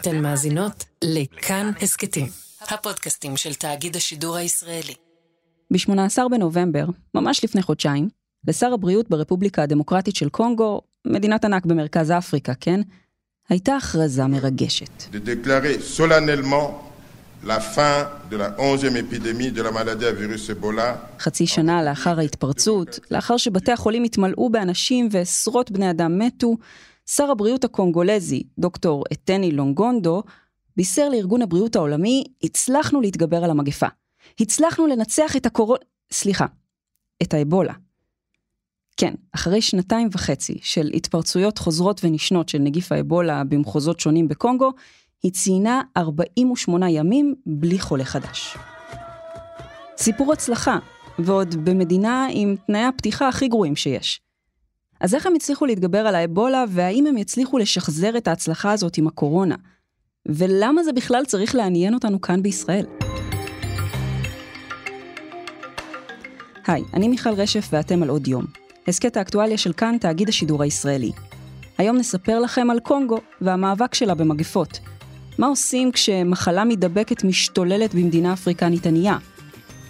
אתן מאזינות לכאן הסכתים, הפודקאסטים של תאגיד השידור הישראלי. ב-18 בנובמבר, ממש לפני חודשיים, לשר הבריאות ברפובליקה הדמוקרטית של קונגו, מדינת ענק במרכז אפריקה, כן? הייתה הכרזה מרגשת. la fin de la 11e épidémie de la maladie à virus Ebola. חצי שנה לאחר ההתפרצות, לאחר שבתי החולים התמלאו באנשים ועשרות בני אדם מתו, שר הבריאות הקונגולזי, דוקטור אתני לונגונדו, בישר לארגון הבריאות העולמי, הצלחנו להתגבר על המגפה. הצלחנו לנצח את הקורונה, סליחה, את האבולה. כן, אחרי שנתיים וחצי של התפרצויות חוזרות ונשנות של נגיף האבולה במחוזות שונים בקונגו, היא ציינה 48 ימים בלי חולה חדש. סיפור הצלחה, ועוד במדינה עם תנאי הפתיחה הכי גרועים שיש. אז איך הם הצליחו להתגבר על האבולה, והאם הם יצליחו לשחזר את ההצלחה הזאת עם הקורונה? ולמה זה בכלל צריך לעניין אותנו כאן בישראל? היי, אני מיכל רשף ואתם על עוד יום. הסכת האקטואליה של כאן, תאגיד השידור הישראלי. היום נספר לכם על קונגו והמאבק שלה במגפות. מה עושים כשמחלה מידבקת משתוללת במדינה אפריקנית ענייה?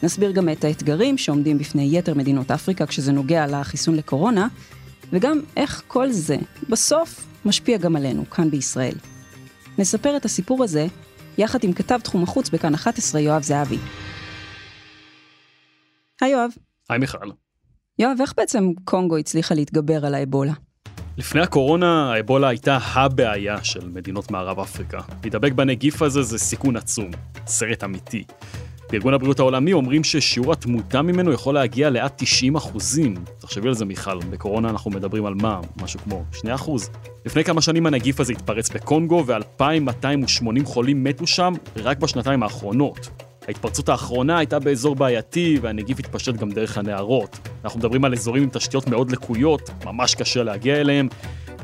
נסביר גם את האתגרים שעומדים בפני יתר מדינות אפריקה כשזה נוגע לחיסון לקורונה, וגם איך כל זה בסוף משפיע גם עלינו, כאן בישראל. נספר את הסיפור הזה יחד עם כתב תחום החוץ בכאן 11, יואב זהבי. היי יואב. היי מיכל. יואב, איך בעצם קונגו הצליחה להתגבר על האבולה? לפני הקורונה, האבולה הייתה הבעיה של מדינות מערב אפריקה. להידבק בנגיף הזה זה סיכון עצום, סרט אמיתי. בארגון הבריאות העולמי אומרים ששיעור התמותה ממנו יכול להגיע לעד 90 אחוזים. תחשבי על זה מיכל, בקורונה אנחנו מדברים על מה? משהו כמו 2 אחוז. לפני כמה שנים הנגיף הזה התפרץ בקונגו ו-2,280 חולים מתו שם רק בשנתיים האחרונות. ההתפרצות האחרונה הייתה באזור בעייתי והנגיף התפשט גם דרך הנהרות. אנחנו מדברים על אזורים עם תשתיות מאוד לקויות, ממש קשה להגיע אליהם,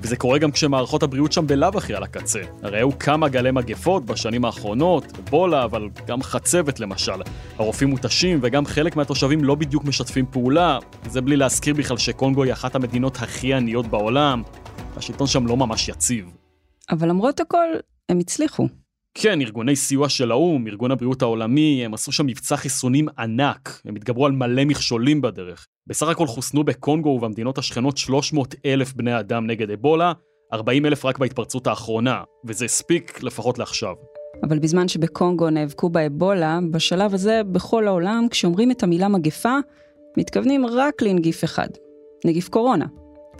וזה קורה גם כשמערכות הבריאות שם בלאו הכי על הקצה. הרי היו כמה גלי מגפות בשנים האחרונות, אבולה, אבל גם חצבת למשל. הרופאים מותשים וגם חלק מהתושבים לא בדיוק משתפים פעולה, זה בלי להזכיר בכלל שקונגו היא אחת המדינות הכי עניות בעולם. השלטון שם לא ממש יציב. אבל למרות הכל, הם הצליחו. כן, ארגוני סיוע של האו"ם, ארגון הבריאות העולמי, הם עשו שם מבצע חיסונים ענק, הם התגברו על מלא מכשולים בדרך. בסך הכל חוסנו בקונגו ובמדינות השכנות 300 אלף בני אדם נגד אבולה, 40 אלף רק בהתפרצות האחרונה, וזה הספיק לפחות לעכשיו. אבל בזמן שבקונגו נאבקו באבולה, בשלב הזה, בכל העולם, כשאומרים את המילה מגפה, מתכוונים רק לנגיף אחד, נגיף קורונה.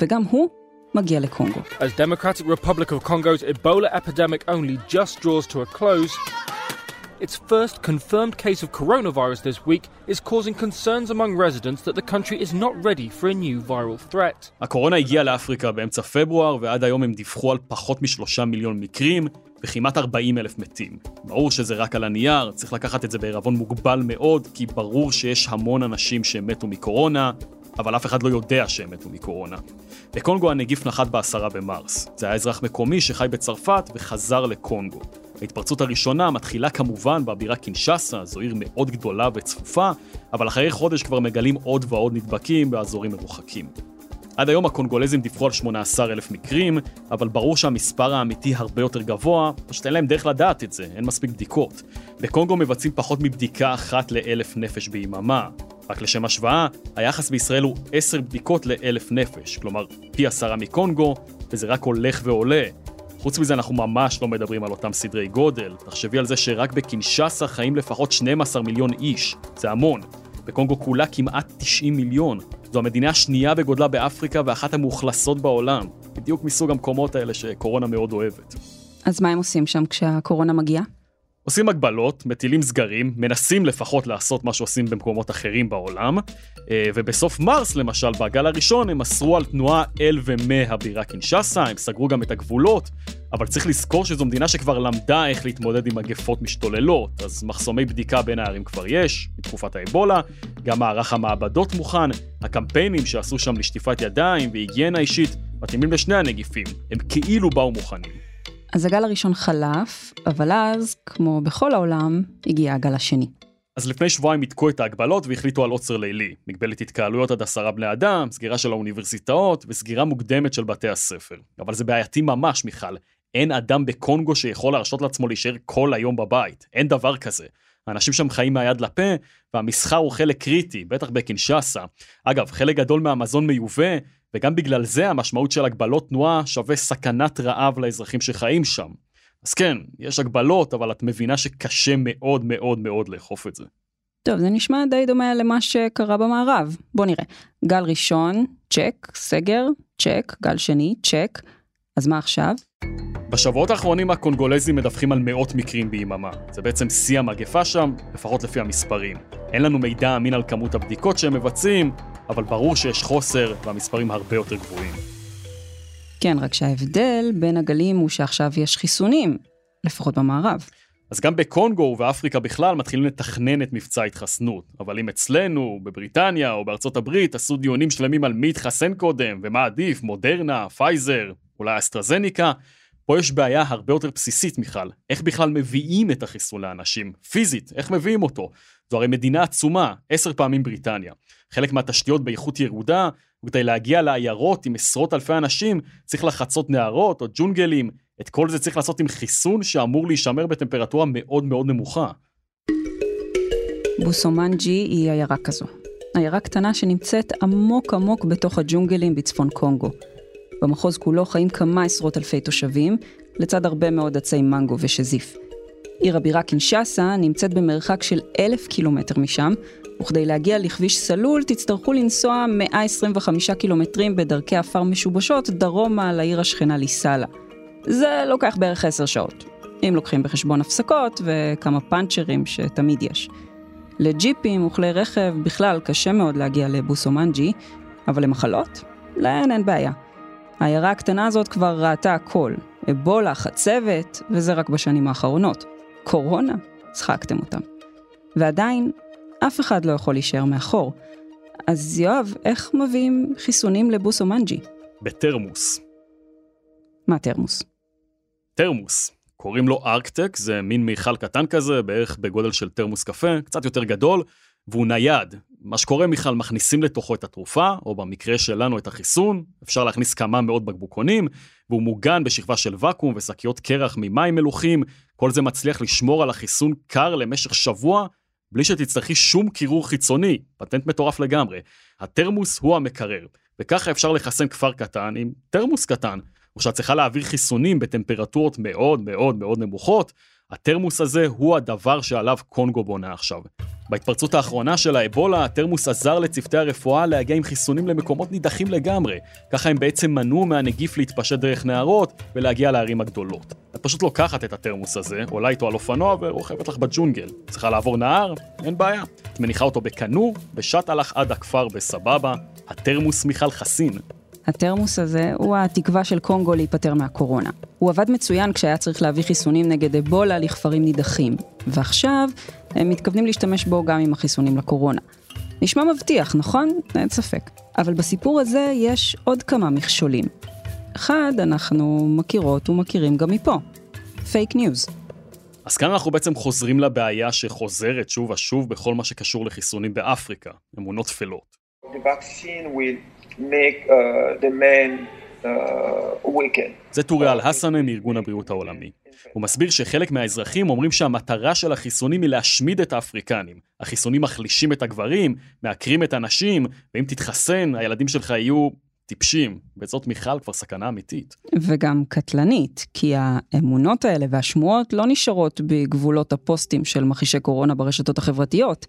וגם הוא מגיע לקונגו. As Democratic Republic of Congo's Ebola epidemic only just draws to a close, its first confirmed case of coronavirus this week is causing concerns among residents that the country is not ready for a new viral threat. הקורונה הגיעה לאפריקה באמצע פברואר, ועד היום הם דיווחו על פחות משלושה מיליון מקרים, וכמעט 40 אלף מתים. ברור שזה רק על הנייר, צריך לקחת את זה בערבון מוגבל מאוד, כי ברור שיש המון אנשים שמתו מקורונה, אבל אף אחד לא יודע שהם מתו מקורונה. בקונגו הנגיף נחת בעשרה במרס. זה היה אזרח מקומי שחי בצרפת וחזר לקונגו. ההתפרצות הראשונה מתחילה כמובן בבירה קינשאסה, זו עיר מאוד גדולה וצפופה, אבל אחרי חודש כבר מגלים עוד ועוד נדבקים באזורים מרוחקים. עד היום הקונגולזים דיווחו על 18 אלף מקרים, אבל ברור שהמספר האמיתי הרבה יותר גבוה, פשוט אין להם דרך לדעת את זה, אין מספיק בדיקות. בקונגו מבצעים פחות מבדיקה אחת לאלף נפש ביממה. רק לשם השוואה, היחס בישראל הוא 10 בדיקות לאלף נפש, כלומר פי עשרה מקונגו, וזה רק הולך ועולה. חוץ מזה אנחנו ממש לא מדברים על אותם סדרי גודל. תחשבי על זה שרק בקינשאסה חיים לפחות 12 מיליון איש, זה המון. בקונגו כולה כמעט 90 מיליון. זו המדינה השנייה בגודלה באפריקה ואחת המאוכלסות בעולם. בדיוק מסוג המקומות האלה שקורונה מאוד אוהבת. אז מה הם עושים שם כשהקורונה מגיעה? עושים הגבלות, מטילים סגרים, מנסים לפחות לעשות מה שעושים במקומות אחרים בעולם, אה, ובסוף מרס למשל, בגל הראשון, הם אסרו על תנועה אל ומהבירה קינשאסה, הם סגרו גם את הגבולות, אבל צריך לזכור שזו מדינה שכבר למדה איך להתמודד עם מגפות משתוללות, אז מחסומי בדיקה בין הערים כבר יש, מתקופת האבולה, גם מערך המעבדות מוכן, הקמפיינים שעשו שם לשטיפת ידיים והיגיינה אישית, מתאימים לשני הנגיפים, הם כאילו באו מוכנים. אז הגל הראשון חלף, אבל אז, כמו בכל העולם, הגיע הגל השני. אז לפני שבועיים היתקו את ההגבלות והחליטו על עוצר לילי. מגבלת התקהלויות עד עשרה בני אדם, סגירה של האוניברסיטאות וסגירה מוקדמת של בתי הספר. אבל זה בעייתי ממש, מיכל. אין אדם בקונגו שיכול להרשות לעצמו להישאר כל היום בבית, אין דבר כזה. האנשים שם חיים מהיד לפה, והמסחר הוא חלק קריטי, בטח בקינשאסה. אגב, חלק גדול מהמזון מיובא, וגם בגלל זה המשמעות של הגבלות תנועה שווה סכנת רעב לאזרחים שחיים שם. אז כן, יש הגבלות, אבל את מבינה שקשה מאוד מאוד מאוד לאכוף את זה. טוב, זה נשמע די דומה למה שקרה במערב. בוא נראה. גל ראשון, צ'ק, סגר, צ'ק, גל שני, צ'ק. אז מה עכשיו? בשבועות האחרונים הקונגולזים מדווחים על מאות מקרים ביממה. זה בעצם שיא המגפה שם, לפחות לפי המספרים. אין לנו מידע אמין על כמות הבדיקות שהם מבצעים, אבל ברור שיש חוסר והמספרים הרבה יותר גבוהים. כן, רק שההבדל בין הגלים הוא שעכשיו יש חיסונים, לפחות במערב. אז גם בקונגו ובאפריקה בכלל מתחילים לתכנן את מבצע ההתחסנות. אבל אם אצלנו, בבריטניה או בארצות הברית עשו דיונים שלמים על מי יתחסן קודם, ומה עדיף, מודרנה, פייזר, אולי אסטרזניקה, פה יש בעיה הרבה יותר בסיסית, מיכל. איך בכלל מביאים את החיסון לאנשים? פיזית, איך מביאים אותו? זו הרי מדינה עצומה, עשר פעמים בריטניה. חלק מהתשתיות באיכות ירודה, וכדי להגיע לעיירות עם עשרות אלפי אנשים, צריך לחצות נהרות או ג'ונגלים. את כל זה צריך לעשות עם חיסון שאמור להישמר בטמפרטורה מאוד מאוד נמוכה. בוסומנג'י היא עיירה כזו. עיירה קטנה שנמצאת עמוק עמוק בתוך הג'ונגלים בצפון קונגו. במחוז כולו חיים כמה עשרות אלפי תושבים, לצד הרבה מאוד עצי מנגו ושזיף. עיר הבירה קינשאסה נמצאת במרחק של אלף קילומטר משם, וכדי להגיע לכביש סלול תצטרכו לנסוע 125 קילומטרים בדרכי עפר משובשות דרומה לעיר השכנה ליסאלה. זה לוקח בערך 10 שעות, אם לוקחים בחשבון הפסקות וכמה פאנצ'רים שתמיד יש. לג'יפים וכלי רכב בכלל קשה מאוד להגיע לבוסומנג'י, אבל למחלות? להן אין בעיה. העיירה הקטנה הזאת כבר ראתה הכל, אבולה, חצבת, וזה רק בשנים האחרונות. קורונה? צחקתם אותם. ועדיין, אף אחד לא יכול להישאר מאחור. אז יואב, איך מביאים חיסונים לבוסומנג'י? בתרמוס. מה תרמוס? תרמוס. קוראים לו ארקטק, זה מין מיכל קטן כזה, בערך בגודל של תרמוס קפה, קצת יותר גדול, והוא נייד. מה שקורה, מיכל, מכניסים לתוכו את התרופה, או במקרה שלנו את החיסון, אפשר להכניס כמה מאות בקבוקונים, והוא מוגן בשכבה של ואקום ושקיות קרח ממים מלוכים, כל זה מצליח לשמור על החיסון קר למשך שבוע, בלי שתצטרכי שום קירור חיצוני, פטנט מטורף לגמרי. התרמוס הוא המקרר, וככה אפשר לחסן כפר קטן עם תרמוס קטן. וכשאת צריכה להעביר חיסונים בטמפרטורות מאוד מאוד מאוד נמוכות, התרמוס הזה הוא הדבר שעליו קונגו בונה עכשיו. בהתפרצות האחרונה של האבולה, התרמוס עזר לצוותי הרפואה להגיע עם חיסונים למקומות נידחים לגמרי. ככה הם בעצם מנעו מהנגיף להתפשט דרך נהרות ולהגיע לערים הגדולות. את פשוט לוקחת את התרמוס הזה, עולה איתו על אופנוע ורוכבת לך בג'ונגל. צריכה לעבור נהר? אין בעיה. את מניחה אותו בקנו, ושטה לך עד הכפר בסבבה. התרמוס מיכל חסין. התרמוס הזה הוא התקווה של קונגו להיפטר מהקורונה. הוא עבד מצוין כשהיה צריך להביא חיסונים נגד אבולה לכפרים נידחים, ועכשיו הם מתכוונים להשתמש בו גם עם החיסונים לקורונה. נשמע מבטיח, נכון? אין ספק. אבל בסיפור הזה יש עוד כמה מכשולים. אחד, אנחנו מכירות ומכירים גם מפה. פייק ניוז. אז כאן אנחנו בעצם חוזרים לבעיה שחוזרת שוב ושוב בכל מה שקשור לחיסונים באפריקה, אמונות טפלות. The vaccine will make uh, the man uh, weaken. זה טוריאל הסנה מארגון הבריאות העולמי. הוא מסביר שחלק מהאזרחים אומרים שהמטרה של החיסונים היא להשמיד את האפריקנים. החיסונים מחלישים את הגברים, מעקרים את הנשים, ואם תתחסן, הילדים שלך יהיו טיפשים, וזאת מיכל כבר סכנה אמיתית. וגם קטלנית, כי האמונות האלה והשמועות לא נשארות בגבולות הפוסטים של מכחישי קורונה ברשתות החברתיות.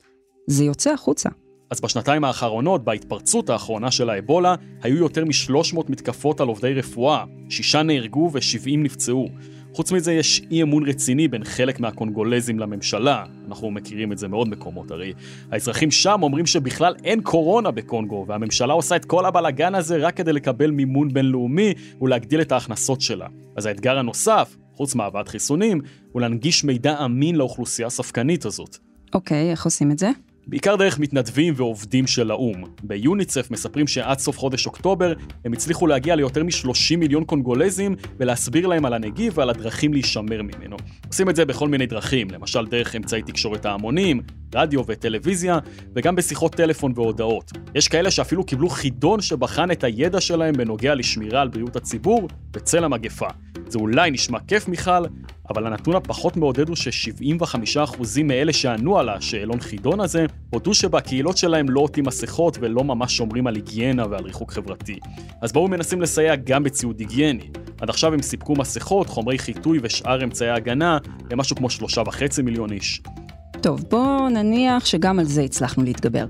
זה יוצא החוצה. אז בשנתיים האחרונות, בהתפרצות האחרונה של האבולה, היו יותר מ-300 מתקפות על עובדי רפואה, שישה נהרגו ו-70 נפצעו. חוץ מזה יש אי אמון רציני בין חלק מהקונגולזים לממשלה, אנחנו מכירים את זה מעוד מקומות הרי. האזרחים שם אומרים שבכלל אין קורונה בקונגו, והממשלה עושה את כל הבלאגן הזה רק כדי לקבל מימון בינלאומי ולהגדיל את ההכנסות שלה. אז האתגר הנוסף, חוץ מהבאת חיסונים, הוא להנגיש מידע אמין לאוכלוסייה הספקנית הזאת. אוקיי, איך עושים את זה? בעיקר דרך מתנדבים ועובדים של האו"ם. ביוניצף מספרים שעד סוף חודש אוקטובר הם הצליחו להגיע ליותר מ-30 מיליון קונגולזים ולהסביר להם על הנגיף ועל הדרכים להישמר ממנו. עושים את זה בכל מיני דרכים, למשל דרך אמצעי תקשורת ההמונים, רדיו וטלוויזיה, וגם בשיחות טלפון והודעות. יש כאלה שאפילו קיבלו חידון שבחן את הידע שלהם בנוגע לשמירה על בריאות הציבור בצל המגפה. זה אולי נשמע כיף, מיכל, אבל הנתון הפחות מעודד הוא ש-75% מאלה שענו על השאלון חידון הזה, הודו שבקהילות שלהם לא עוטים מסכות ולא ממש שומרים על היגיינה ועל ריחוק חברתי. אז בואו מנסים לסייע גם בציוד היגייני. עד עכשיו הם סיפקו מסכות, חומרי חיטוי ושאר אמצעי הגנה למשהו כמו שלושה וחצי מיליון איש. טוב, בואו נניח שגם על זה הצלחנו להתגבר.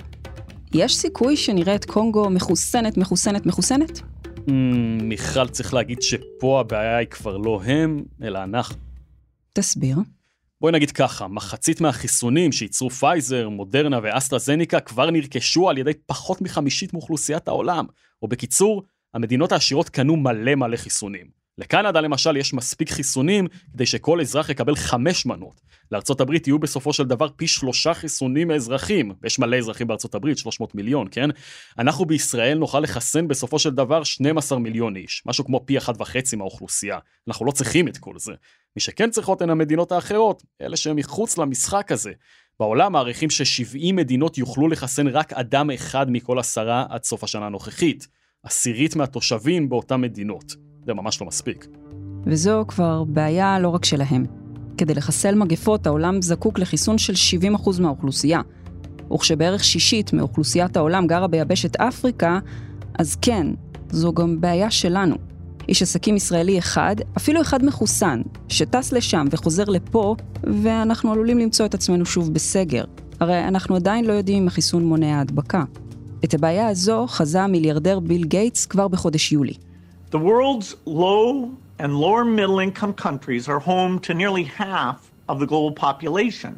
יש סיכוי שנראה את קונגו מחוסנת, מחוסנת, מחוסנת? Mm, מיכל, צריך להגיד שפה הבעיה היא כבר לא הם, אלא אנחנו. תסביר. בואי נגיד ככה, מחצית מהחיסונים שייצרו פייזר, מודרנה ואסטרזניקה כבר נרכשו על ידי פחות מחמישית מאוכלוסיית העולם. או בקיצור, המדינות העשירות קנו מלא מלא חיסונים. לקנדה למשל יש מספיק חיסונים כדי שכל אזרח יקבל חמש מנות. הברית יהיו בסופו של דבר פי שלושה חיסונים מאזרחים, ויש מלא אזרחים הברית, 300 מיליון, כן? אנחנו בישראל נוכל לחסן בסופו של דבר 12 מיליון איש, משהו כמו פי אחת וחצי מהאוכלוסייה. אנחנו לא צריכים את כל זה. מי שכן צריכות הן המדינות האחרות, אלה שהן מחוץ למשחק הזה. בעולם מעריכים ש-70 מדינות יוכלו לחסן רק אדם אחד מכל עשרה עד סוף השנה הנוכחית. עשירית מהתושבים באותן מדינות. זה ממש לא מספיק. וזו כבר בעיה לא רק שלהם. כדי לחסל מגפות, העולם זקוק לחיסון של 70% מהאוכלוסייה. וכשבערך שישית מאוכלוסיית העולם גרה ביבשת אפריקה, אז כן, זו גם בעיה שלנו. איש עסקים ישראלי אחד, אפילו אחד מחוסן, שטס לשם וחוזר לפה, ואנחנו עלולים למצוא את עצמנו שוב בסגר. הרי אנחנו עדיין לא יודעים אם החיסון מונע הדבקה. את הבעיה הזו חזה המיליארדר ביל גייטס כבר בחודש יולי. The world's low and lower middle income countries are home to nearly half of the global population.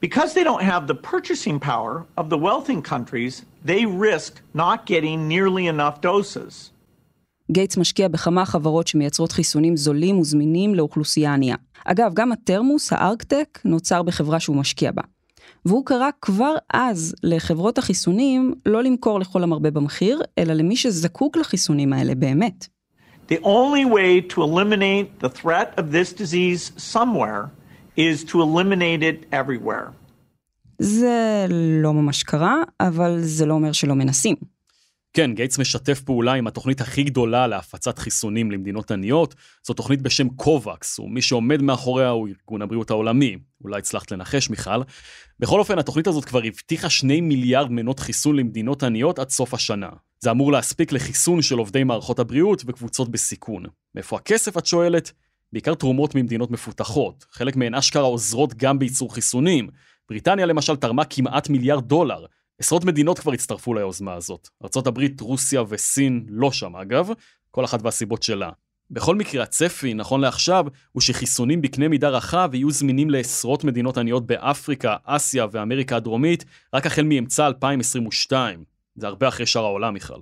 Because they don't have the purchasing power of the wealthy countries, they risk not getting nearly enough doses. גייטס משקיע בכמה חברות שמייצרות חיסונים זולים וזמינים לאוכלוסייה ענייה. אגב, גם התרמוס, ה Arktek, נוצר בחברה שהוא משקיע בה. והוא קרא כבר אז לחברות החיסונים לא למכור לכל המרבה במחיר, אלא למי שזקוק לחיסונים האלה באמת. The only way to eliminate the threat of this disease somewhere is to eliminate it everywhere. זה לא ממש קרה, אבל זה לא אומר שלא מנסים. כן, גייטס משתף פעולה עם התוכנית הכי גדולה להפצת חיסונים למדינות עניות, זו תוכנית בשם קובקס, ומי שעומד מאחוריה הוא ארגון הבריאות העולמי. אולי הצלחת לנחש, מיכל. בכל אופן, התוכנית הזאת כבר הבטיחה שני מיליארד מנות חיסון למדינות עניות עד סוף השנה. זה אמור להספיק לחיסון של עובדי מערכות הבריאות וקבוצות בסיכון. מאיפה הכסף, את שואלת? בעיקר תרומות ממדינות מפותחות. חלק מהן אשכרה עוזרות גם בייצור חיסונים. בריטניה למשל תרמה כמעט מיליארד דולר. עשרות מדינות כבר הצטרפו ליוזמה הזאת. ארה"ב, רוסיה וסין לא שם אגב, כל אחת והסיבות שלה. בכל מקרה, הצפי, נכון לעכשיו, הוא שחיסונים בקנה מידה רחב יהיו זמינים לעשרות מדינות עניות באפריקה, אסיה ואמריקה הדרומית, רק החל מאמצע 2022. זה הרבה אחרי שאר העולם, מיכל.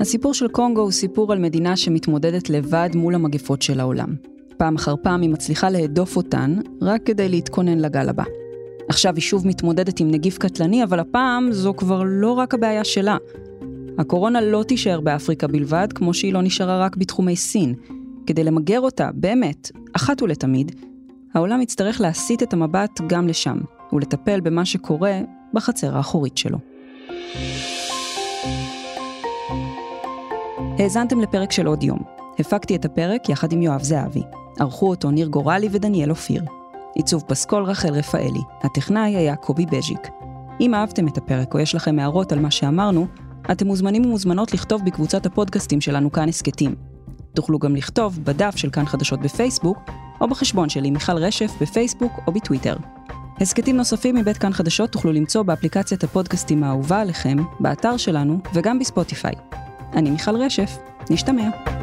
הסיפור של קונגו הוא סיפור על מדינה שמתמודדת לבד מול המגפות של העולם. פעם אחר פעם היא מצליחה להדוף אותן, רק כדי להתכונן לגל הבא. עכשיו היא שוב מתמודדת עם נגיף קטלני, אבל הפעם זו כבר לא רק הבעיה שלה. הקורונה לא תישאר באפריקה בלבד, כמו שהיא לא נשארה רק בתחומי סין. כדי למגר אותה, באמת, אחת ולתמיד, העולם יצטרך להסיט את המבט גם לשם, ולטפל במה שקורה בחצר האחורית שלו. האזנתם לפרק של עוד יום. הפקתי את הפרק יחד עם יואב זהבי. ערכו אותו ניר גורלי ודניאל אופיר. עיצוב פסקול רחל רפאלי. הטכנאי היה קובי בז'יק. אם אהבתם את הפרק או יש לכם הערות על מה שאמרנו, אתם מוזמנים ומוזמנות לכתוב בקבוצת הפודקאסטים שלנו כאן הסכתים. תוכלו גם לכתוב בדף של כאן חדשות בפייסבוק, או בחשבון שלי מיכל רשף בפייסבוק או בטוויטר. הסכתים נוספים מבית כאן חדשות תוכלו למצוא באפליקציית הפודקאסטים האהובה עליכם, באתר שלנו וגם בספוטיפיי. אני מיכל רשף, נשתמע.